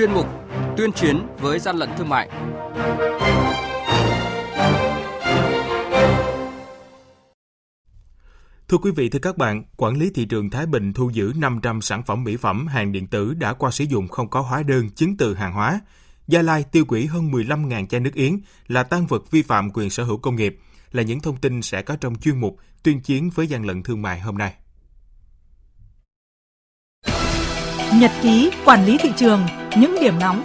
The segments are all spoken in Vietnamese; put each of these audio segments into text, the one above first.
chuyên mục Tuyên chiến với gian lận thương mại. Thưa quý vị, thưa các bạn, quản lý thị trường Thái Bình thu giữ 500 sản phẩm mỹ phẩm, hàng điện tử đã qua sử dụng không có hóa đơn, chứng từ hàng hóa. Gia Lai tiêu hủy hơn 15.000 chai nước yến là tăng vật vi phạm quyền sở hữu công nghiệp, là những thông tin sẽ có trong chuyên mục Tuyên chiến với gian lận thương mại hôm nay. Nhật ký quản lý thị trường, những điểm nóng.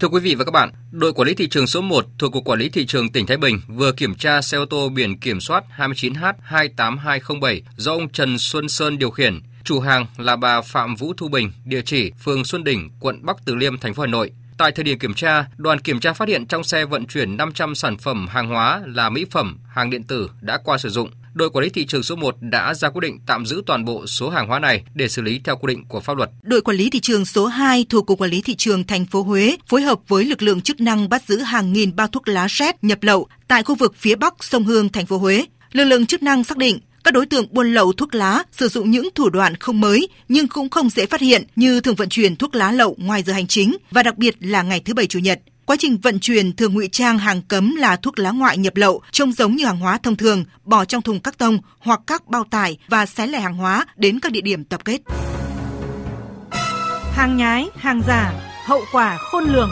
Thưa quý vị và các bạn, đội quản lý thị trường số 1 thuộc Cục Quản lý Thị trường tỉnh Thái Bình vừa kiểm tra xe ô tô biển kiểm soát 29H28207 do ông Trần Xuân Sơn điều khiển. Chủ hàng là bà Phạm Vũ Thu Bình, địa chỉ phường Xuân Đỉnh, quận Bắc Từ Liêm, thành phố Hà Nội. Tại thời điểm kiểm tra, đoàn kiểm tra phát hiện trong xe vận chuyển 500 sản phẩm hàng hóa là mỹ phẩm, hàng điện tử đã qua sử dụng. Đội quản lý thị trường số 1 đã ra quyết định tạm giữ toàn bộ số hàng hóa này để xử lý theo quy định của pháp luật. Đội quản lý thị trường số 2 thuộc Cục Quản lý thị trường thành phố Huế phối hợp với lực lượng chức năng bắt giữ hàng nghìn bao thuốc lá rét nhập lậu tại khu vực phía Bắc sông Hương, thành phố Huế. Lực lượng chức năng xác định các đối tượng buôn lậu thuốc lá, sử dụng những thủ đoạn không mới nhưng cũng không dễ phát hiện như thường vận chuyển thuốc lá lậu ngoài giờ hành chính và đặc biệt là ngày thứ bảy, chủ nhật. Quá trình vận chuyển thường ngụy trang hàng cấm là thuốc lá ngoại nhập lậu trông giống như hàng hóa thông thường, bỏ trong thùng các tông hoặc các bao tải và xé lẻ hàng hóa đến các địa điểm tập kết. Hàng nhái, hàng giả, hậu quả khôn lường.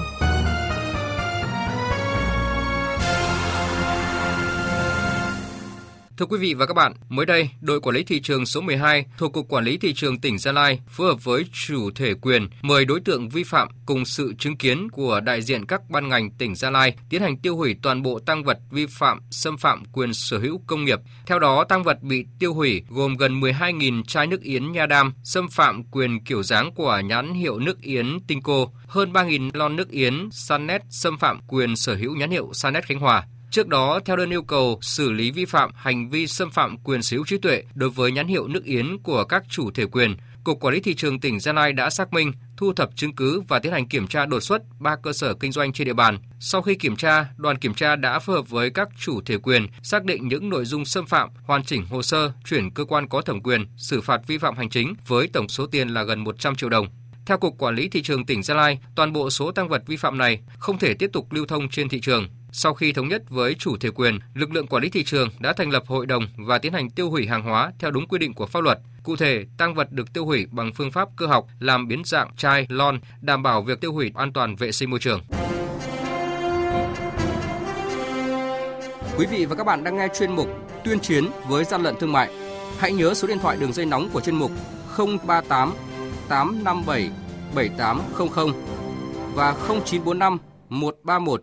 Thưa quý vị và các bạn, mới đây, đội quản lý thị trường số 12 thuộc Cục Quản lý Thị trường tỉnh Gia Lai phối hợp với chủ thể quyền mời đối tượng vi phạm cùng sự chứng kiến của đại diện các ban ngành tỉnh Gia Lai tiến hành tiêu hủy toàn bộ tăng vật vi phạm xâm phạm quyền sở hữu công nghiệp. Theo đó, tăng vật bị tiêu hủy gồm gần 12.000 chai nước yến nha đam xâm phạm quyền kiểu dáng của nhãn hiệu nước yến tinh cô hơn 3.000 lon nước yến Sanet xâm phạm quyền sở hữu nhãn hiệu Sanet Khánh Hòa, Trước đó, theo đơn yêu cầu xử lý vi phạm hành vi xâm phạm quyền sở hữu trí tuệ đối với nhãn hiệu nước yến của các chủ thể quyền, Cục Quản lý Thị trường tỉnh Gia Lai đã xác minh, thu thập chứng cứ và tiến hành kiểm tra đột xuất 3 cơ sở kinh doanh trên địa bàn. Sau khi kiểm tra, đoàn kiểm tra đã phối hợp với các chủ thể quyền xác định những nội dung xâm phạm, hoàn chỉnh hồ sơ, chuyển cơ quan có thẩm quyền, xử phạt vi phạm hành chính với tổng số tiền là gần 100 triệu đồng. Theo Cục Quản lý Thị trường tỉnh Gia Lai, toàn bộ số tăng vật vi phạm này không thể tiếp tục lưu thông trên thị trường. Sau khi thống nhất với chủ thể quyền, lực lượng quản lý thị trường đã thành lập hội đồng và tiến hành tiêu hủy hàng hóa theo đúng quy định của pháp luật. Cụ thể, tăng vật được tiêu hủy bằng phương pháp cơ học làm biến dạng chai, lon, đảm bảo việc tiêu hủy an toàn vệ sinh môi trường. Quý vị và các bạn đang nghe chuyên mục Tuyên chiến với gian lận thương mại. Hãy nhớ số điện thoại đường dây nóng của chuyên mục 038 857 7800 và 0945 131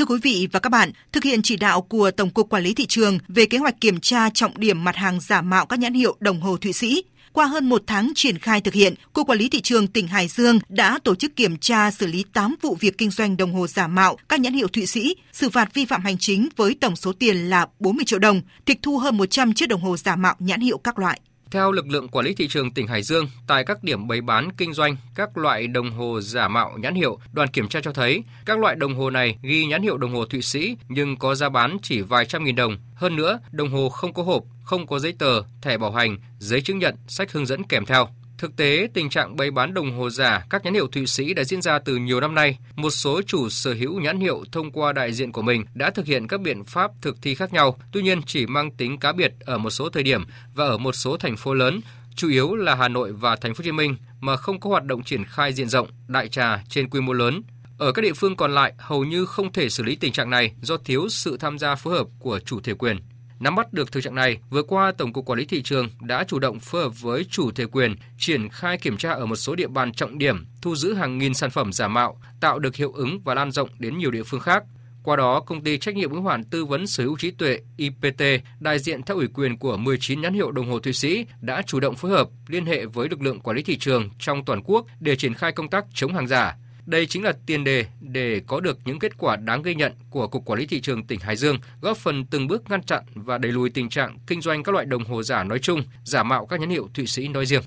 Thưa quý vị và các bạn, thực hiện chỉ đạo của Tổng cục Quản lý thị trường về kế hoạch kiểm tra trọng điểm mặt hàng giả mạo các nhãn hiệu đồng hồ Thụy Sĩ, qua hơn một tháng triển khai thực hiện, Cục Quản lý Thị trường tỉnh Hải Dương đã tổ chức kiểm tra xử lý 8 vụ việc kinh doanh đồng hồ giả mạo các nhãn hiệu Thụy Sĩ, xử phạt vi phạm hành chính với tổng số tiền là 40 triệu đồng, tịch thu hơn 100 chiếc đồng hồ giả mạo nhãn hiệu các loại. Theo lực lượng quản lý thị trường tỉnh Hải Dương, tại các điểm bày bán kinh doanh các loại đồng hồ giả mạo nhãn hiệu, đoàn kiểm tra cho thấy các loại đồng hồ này ghi nhãn hiệu đồng hồ Thụy Sĩ nhưng có giá bán chỉ vài trăm nghìn đồng. Hơn nữa, đồng hồ không có hộp, không có giấy tờ, thẻ bảo hành, giấy chứng nhận, sách hướng dẫn kèm theo. Thực tế, tình trạng bày bán đồng hồ giả các nhãn hiệu Thụy Sĩ đã diễn ra từ nhiều năm nay. Một số chủ sở hữu nhãn hiệu thông qua đại diện của mình đã thực hiện các biện pháp thực thi khác nhau, tuy nhiên chỉ mang tính cá biệt ở một số thời điểm và ở một số thành phố lớn, chủ yếu là Hà Nội và Thành phố Hồ Chí Minh mà không có hoạt động triển khai diện rộng, đại trà trên quy mô lớn. Ở các địa phương còn lại hầu như không thể xử lý tình trạng này do thiếu sự tham gia phối hợp của chủ thể quyền. Nắm bắt được thực trạng này, vừa qua Tổng cục Quản lý thị trường đã chủ động phối hợp với chủ thể quyền triển khai kiểm tra ở một số địa bàn trọng điểm, thu giữ hàng nghìn sản phẩm giả mạo, tạo được hiệu ứng và lan rộng đến nhiều địa phương khác. Qua đó, công ty trách nhiệm hữu hạn tư vấn sở hữu trí tuệ IPT, đại diện theo ủy quyền của 19 nhãn hiệu đồng hồ Thụy Sĩ đã chủ động phối hợp liên hệ với lực lượng quản lý thị trường trong toàn quốc để triển khai công tác chống hàng giả. Đây chính là tiền đề để có được những kết quả đáng ghi nhận của Cục Quản lý Thị trường tỉnh Hải Dương, góp phần từng bước ngăn chặn và đẩy lùi tình trạng kinh doanh các loại đồng hồ giả nói chung, giả mạo các nhãn hiệu Thụy Sĩ nói riêng.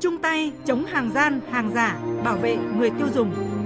Chung tay chống hàng gian, hàng giả, bảo vệ người tiêu dùng.